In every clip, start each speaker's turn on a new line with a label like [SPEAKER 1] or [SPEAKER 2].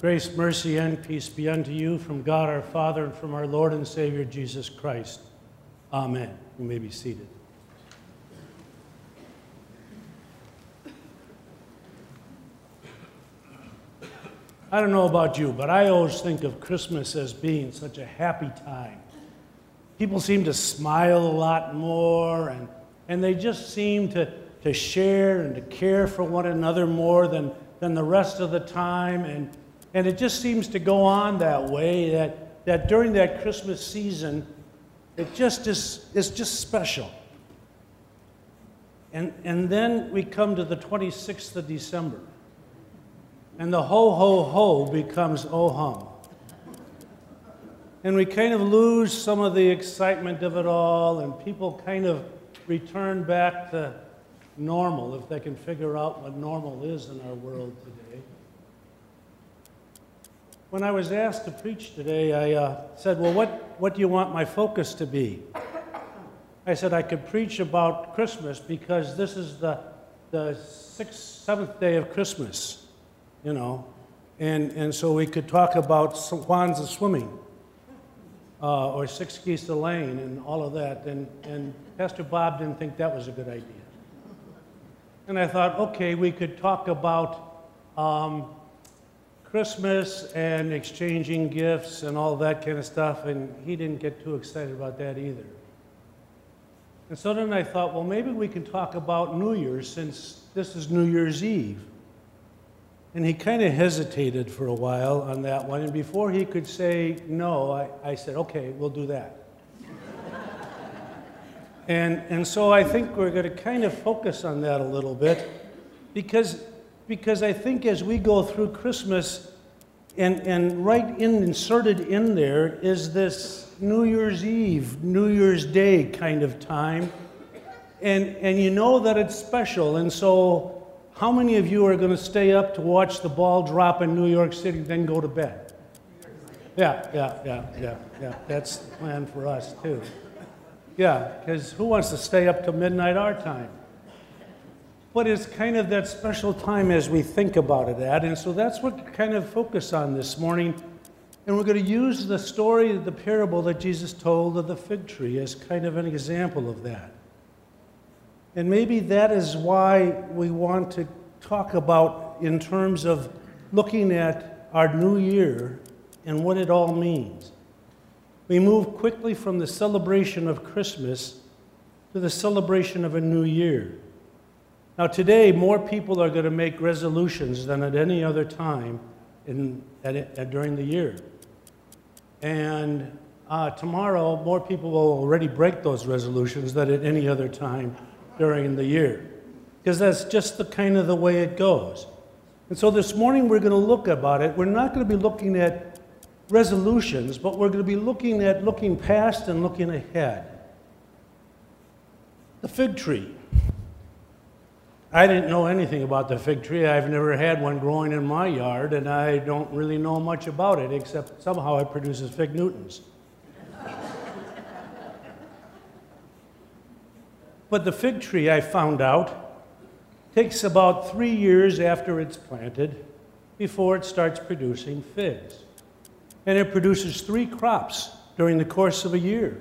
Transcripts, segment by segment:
[SPEAKER 1] Grace, mercy, and peace be unto you from God our Father and from our Lord and Savior Jesus Christ. Amen. You may be seated. I don't know about you, but I always think of Christmas as being such a happy time. People seem to smile a lot more, and, and they just seem to, to share and to care for one another more than, than the rest of the time. And, and it just seems to go on that way that, that during that Christmas season, it just is it's just special. And, and then we come to the 26th of December. And the ho, ho, ho becomes oh hum. And we kind of lose some of the excitement of it all, and people kind of return back to normal if they can figure out what normal is in our world today. When I was asked to preach today, I uh, said, Well, what, what do you want my focus to be? I said I could preach about Christmas because this is the, the sixth, seventh day of Christmas you know. And, and so we could talk about swans a-swimming uh, or Six Geese a-Laying and all of that. And, and Pastor Bob didn't think that was a good idea. And I thought, okay, we could talk about um, Christmas and exchanging gifts and all that kind of stuff. And he didn't get too excited about that either. And so then I thought, well, maybe we can talk about New Year's since this is New Year's Eve. And he kind of hesitated for a while on that one. And before he could say no, I, I said, okay, we'll do that. and, and so I think we're going to kind of focus on that a little bit because, because I think as we go through Christmas, and, and right in, inserted in there is this New Year's Eve, New Year's Day kind of time. And, and you know that it's special. And so how many of you are going to stay up to watch the ball drop in New York City, then go to bed? Yeah, yeah, yeah, yeah, yeah. That's the plan for us, too. Yeah, because who wants to stay up to midnight our time? But it's kind of that special time as we think about it at. And so that's what kind of focus on this morning. And we're going to use the story, the parable that Jesus told of the fig tree as kind of an example of that. And maybe that is why we want to talk about in terms of looking at our new year and what it all means. We move quickly from the celebration of Christmas to the celebration of a new year. Now, today, more people are going to make resolutions than at any other time in, at, at, during the year. And uh, tomorrow, more people will already break those resolutions than at any other time during the year because that's just the kind of the way it goes. And so this morning we're going to look about it. We're not going to be looking at resolutions, but we're going to be looking at looking past and looking ahead. The fig tree. I didn't know anything about the fig tree. I've never had one growing in my yard, and I don't really know much about it, except somehow it produces fig Newtons. But the fig tree, I found out, takes about three years after it's planted before it starts producing figs. And it produces three crops during the course of a year.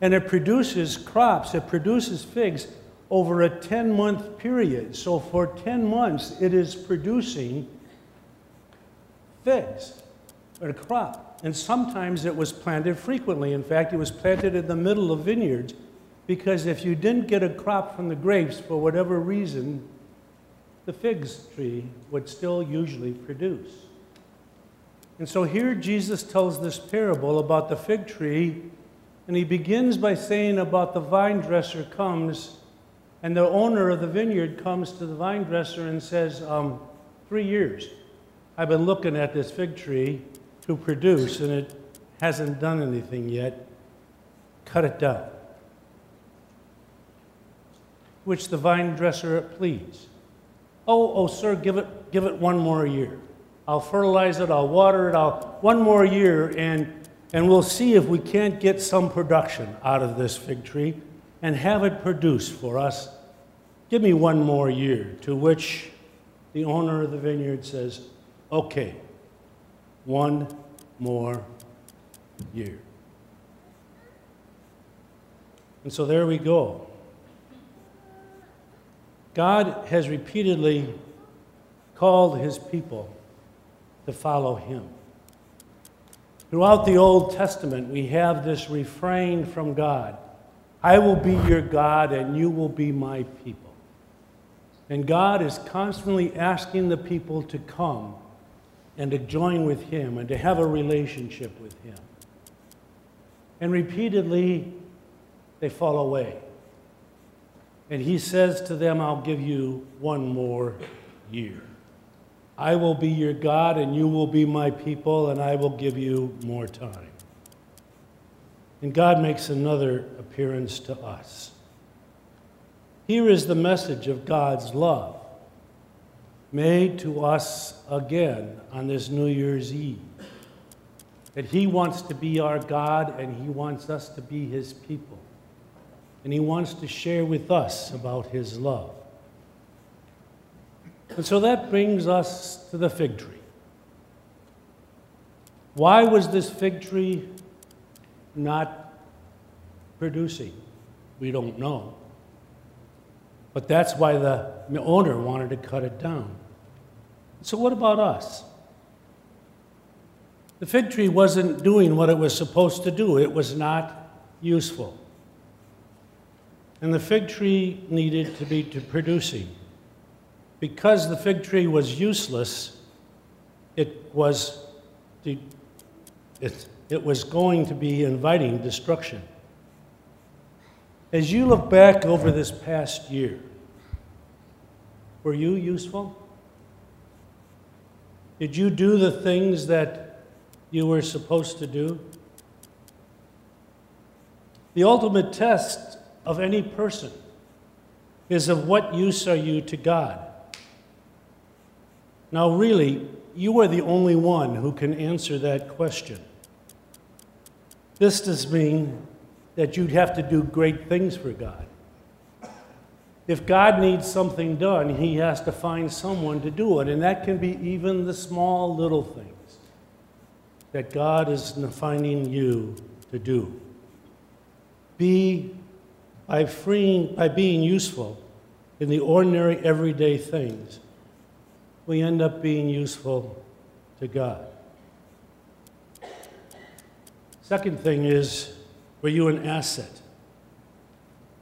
[SPEAKER 1] And it produces crops, it produces figs over a 10 month period. So for 10 months, it is producing figs, or a crop. And sometimes it was planted frequently. In fact, it was planted in the middle of vineyards because if you didn't get a crop from the grapes for whatever reason, the figs tree would still usually produce. And so here Jesus tells this parable about the fig tree, and he begins by saying about the vine dresser comes, and the owner of the vineyard comes to the vine dresser and says, um, Three years I've been looking at this fig tree to produce, and it hasn't done anything yet. Cut it down which the vine dresser pleads. Oh, oh, sir, give it, give it one more year. I'll fertilize it, I'll water it, I'll, one more year, and, and we'll see if we can't get some production out of this fig tree and have it produce for us. Give me one more year. To which the owner of the vineyard says, Okay. one more year. And so there we go. God has repeatedly called his people to follow him. Throughout the Old Testament, we have this refrain from God I will be your God, and you will be my people. And God is constantly asking the people to come and to join with Him and to have a relationship with Him. And repeatedly, they fall away. And He says to them, I'll give you one more year. I will be your God, and you will be my people, and I will give you more time. And God makes another appearance to us. Here is the message of God's love made to us again on this New Year's Eve. That He wants to be our God and He wants us to be His people. And He wants to share with us about His love. And so that brings us to the fig tree. Why was this fig tree not producing? We don't know. But that's why the owner wanted to cut it down. So, what about us? The fig tree wasn't doing what it was supposed to do, it was not useful. And the fig tree needed to be to producing because the fig tree was useless, it was, it, it was going to be inviting destruction. As you look back over this past year, were you useful? Did you do the things that you were supposed to do? The ultimate test of any person is of what use are you to God? Now, really, you are the only one who can answer that question. This does mean that you'd have to do great things for God. If God needs something done, He has to find someone to do it, and that can be even the small little things that God is finding you to do. Be by freeing, by being useful in the ordinary everyday things we end up being useful to God. Second thing is, were you an asset?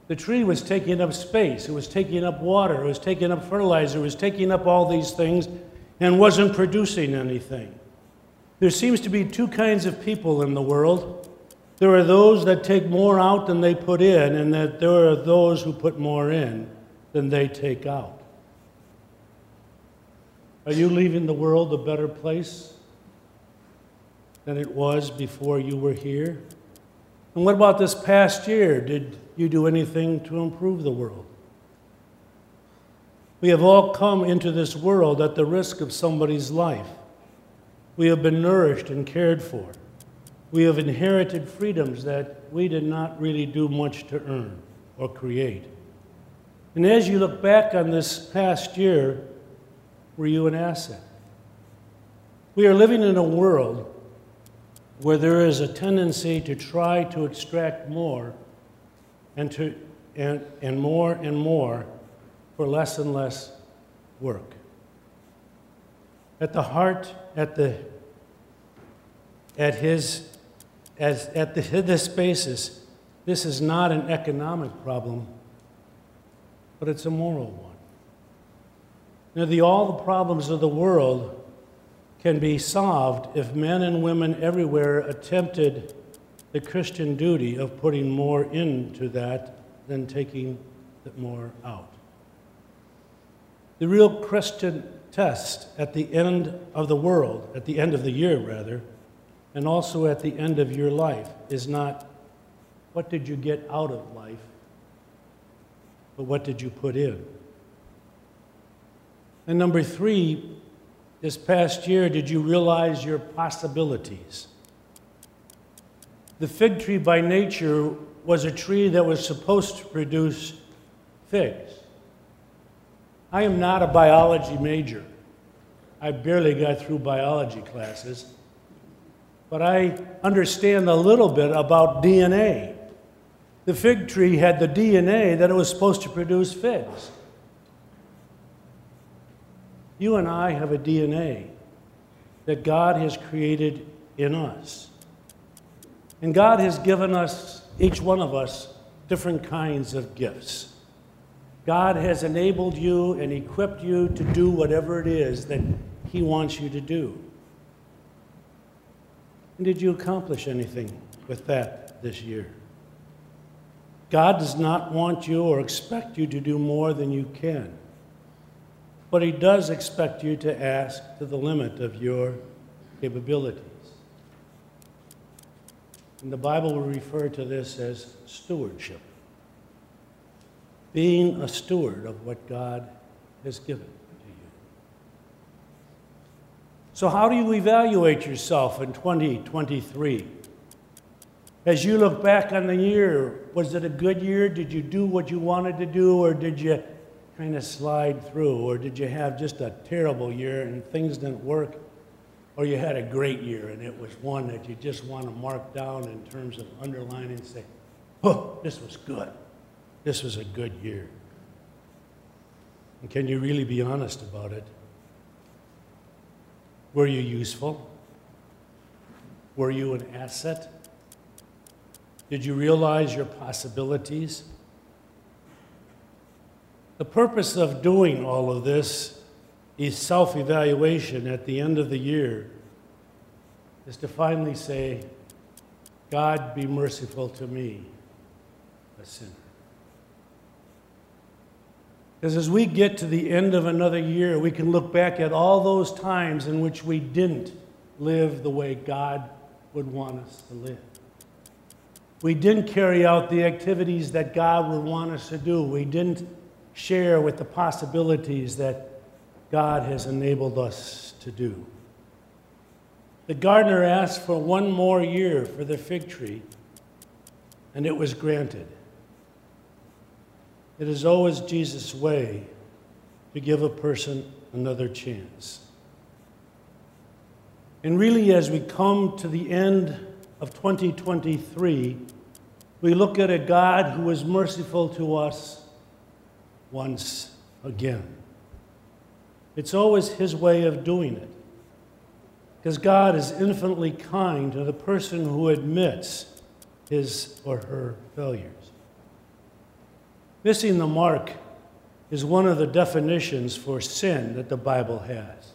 [SPEAKER 1] The tree was taking up space, it was taking up water, it was taking up fertilizer, it was taking up all these things and wasn't producing anything. There seems to be two kinds of people in the world. There are those that take more out than they put in, and that there are those who put more in than they take out. Are you leaving the world a better place than it was before you were here? And what about this past year? Did you do anything to improve the world? We have all come into this world at the risk of somebody's life. We have been nourished and cared for. We have inherited freedoms that we did not really do much to earn or create. And as you look back on this past year, were you an asset? We are living in a world where there is a tendency to try to extract more and, to, and, and more and more for less and less work. At the heart, at the at his as at the, this basis, this is not an economic problem, but it's a moral one. Now, the, all the problems of the world can be solved if men and women everywhere attempted the Christian duty of putting more into that than taking more out. The real Christian test at the end of the world, at the end of the year rather, and also at the end of your life is not what did you get out of life, but what did you put in. And number three, this past year, did you realize your possibilities? The fig tree by nature was a tree that was supposed to produce figs. I am not a biology major. I barely got through biology classes. but I understand a little bit about DNA. The fig tree had the DNA that it was supposed to produce figs. You and I have a DNA that God has created in us. And God has given us, each one of us, different kinds of gifts. God has enabled you and equipped you to do whatever it is that He wants you to do. And did you accomplish anything with that this year? God does not want you or expect you to do more than you can. But He does expect you to ask to the limit of your capabilities. And the Bible will refer to this as stewardship being a steward of what God has given to you. So, how do you evaluate yourself in 2023? As you look back on the year, was it a good year? Did you do what you wanted to do, or did you kind of slide through, or did you have just a terrible year and things didn't work? Or you had a great year and it was one that you just want to mark down in terms of underlining and say, oh, this was good. This was a good year. And can you really be honest about it? Were you useful? Were you an asset? Did you realize your possibilities? The purpose of doing all of this is self evaluation at the end of the year is to finally say, God, be merciful to me, a sinner. Because as we get to the end of another year, we can look back at all those times in which we didn't live the way God would want us to live. We didn't carry out the activities that God would want us to do. We didn't share with the possibilities that God has enabled us to do. The gardener asked for one more year for the fig tree, and it was granted. It is always Jesus' way to give a person another chance. And really, as we come to the end of 2023, we look at a God who is merciful to us once again. It's always His way of doing it. Because God is infinitely kind to the person who admits his or her failures. Missing the mark is one of the definitions for sin that the Bible has.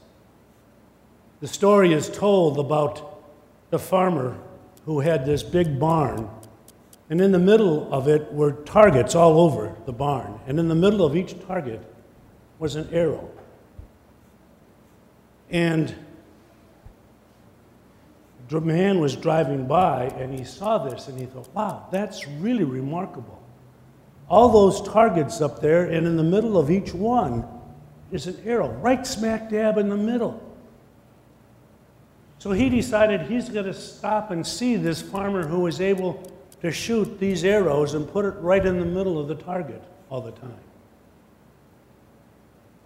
[SPEAKER 1] The story is told about the farmer who had this big barn, and in the middle of it were targets all over the barn, and in the middle of each target was an arrow. And the man was driving by and he saw this and he thought, wow, that's really remarkable all those targets up there, and in the middle of each one is an arrow, right smack dab in the middle. So he decided he's going to stop and see this farmer who was able to shoot these arrows and put it right in the middle of the target all the time.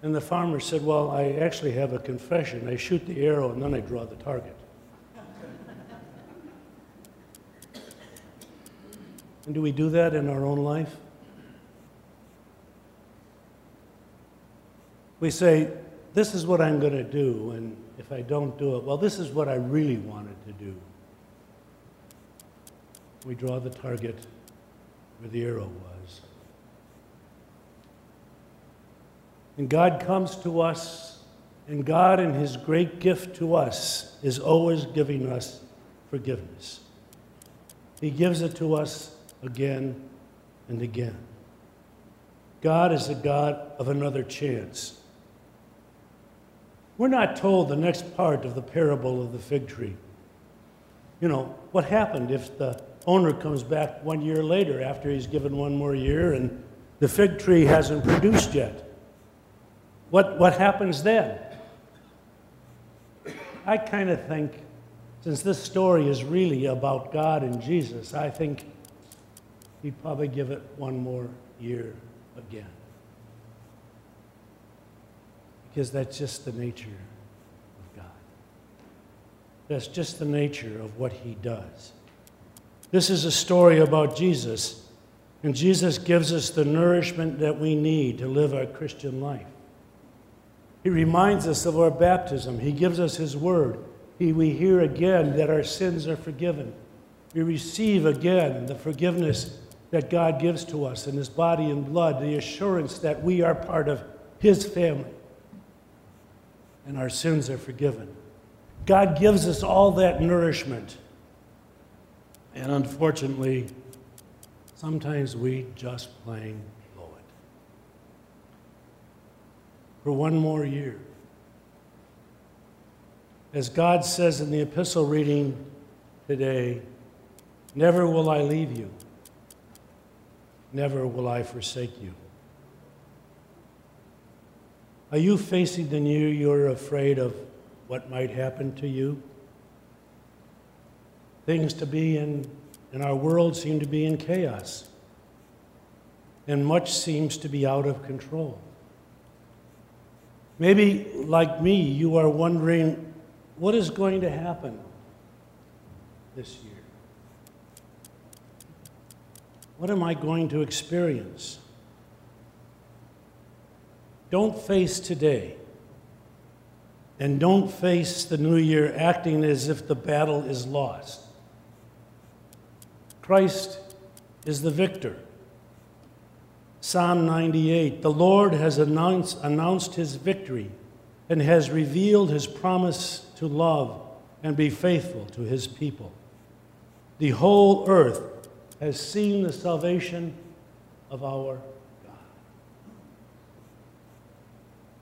[SPEAKER 1] And the farmer said, Well, I actually have a confession. I shoot the arrow and then I draw the target. and do we do that in our own life? we say, this is what I'm going to do, and if I don't do it, well, this is what I really wanted to do. We draw the target where the arrow was. And God comes to us, and God, in His great gift to us, is always giving us forgiveness. He gives it to us again and again. God is a God of another chance. We're not told the next part of the parable of the fig tree. You know, what happened if the owner comes back one year later after he's given one more year and the fig tree hasn't produced yet? What, what happens then? I kind of think, since this story is really about God and Jesus, I think he'd probably give it one more year again because that's just the nature of God. That's just the nature of what he does. This is a story about Jesus, and Jesus gives us the nourishment that we need to live our Christian life. He reminds us of our baptism, He gives us His word. He, we hear again that our sins are forgiven. We receive again the forgiveness that God gives to us in His body and blood, the assurance that we are part of His family and our sins are forgiven. God gives us all that nourishment. And unfortunately, sometimes we just plain blow it. For one more year. As God says in the epistle reading today, never will I leave you, never will I forsake you. Are you facing the new you're afraid of what might happen to you? Things to be in, in our world seem to be in chaos, and much seems to be out of control. Maybe, like me, you are wondering what is going to happen this year? What am I going to experience? Don't face today. And don't face the new year acting as if the battle is lost. Christ is the victor. Psalm 98 The Lord has announced, announced his victory and has revealed his promise to love and be faithful to his people. The whole earth has seen the salvation of our God.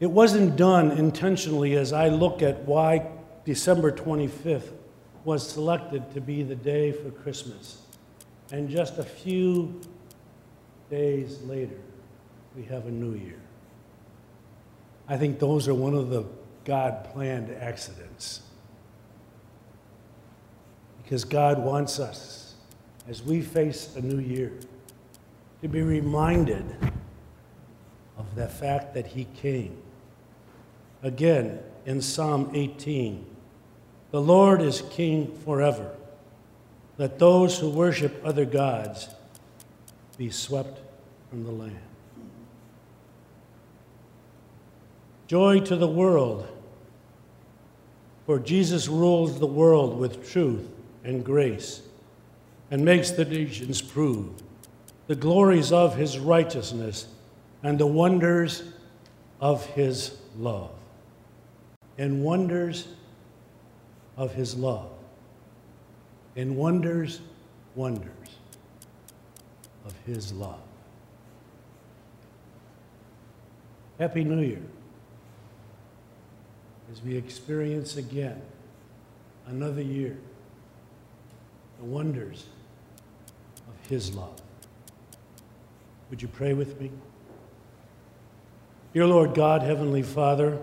[SPEAKER 1] It wasn't done intentionally as I look at why December 25th was selected to be the day for Christmas. And just a few days later, we have a new year. I think those are one of the God planned accidents. Because God wants us, as we face a new year, to be reminded of the fact that He came Again, in Psalm 18, the Lord is king forever. Let those who worship other gods be swept from the land. Joy to the world, for Jesus rules the world with truth and grace and makes the nations prove the glories of his righteousness and the wonders of his love and wonders of his love, and wonders, wonders of his love. Happy New Year as we experience again another year the wonders of his love. Would you pray with me? Dear Lord God, Heavenly Father,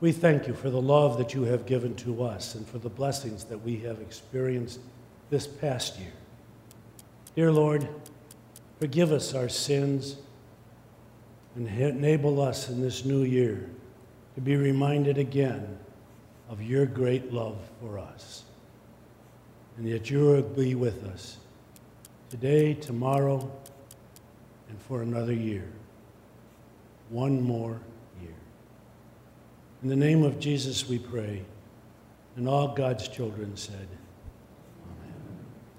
[SPEAKER 1] we thank you for the love that you have given to us and for the blessings that we have experienced this past year. Dear Lord, forgive us our sins and enable us in this new year to be reminded again of your great love for us. And that you will be with us today, tomorrow, and for another year. One more year. in the name of Jesus we pray. And all God's children said,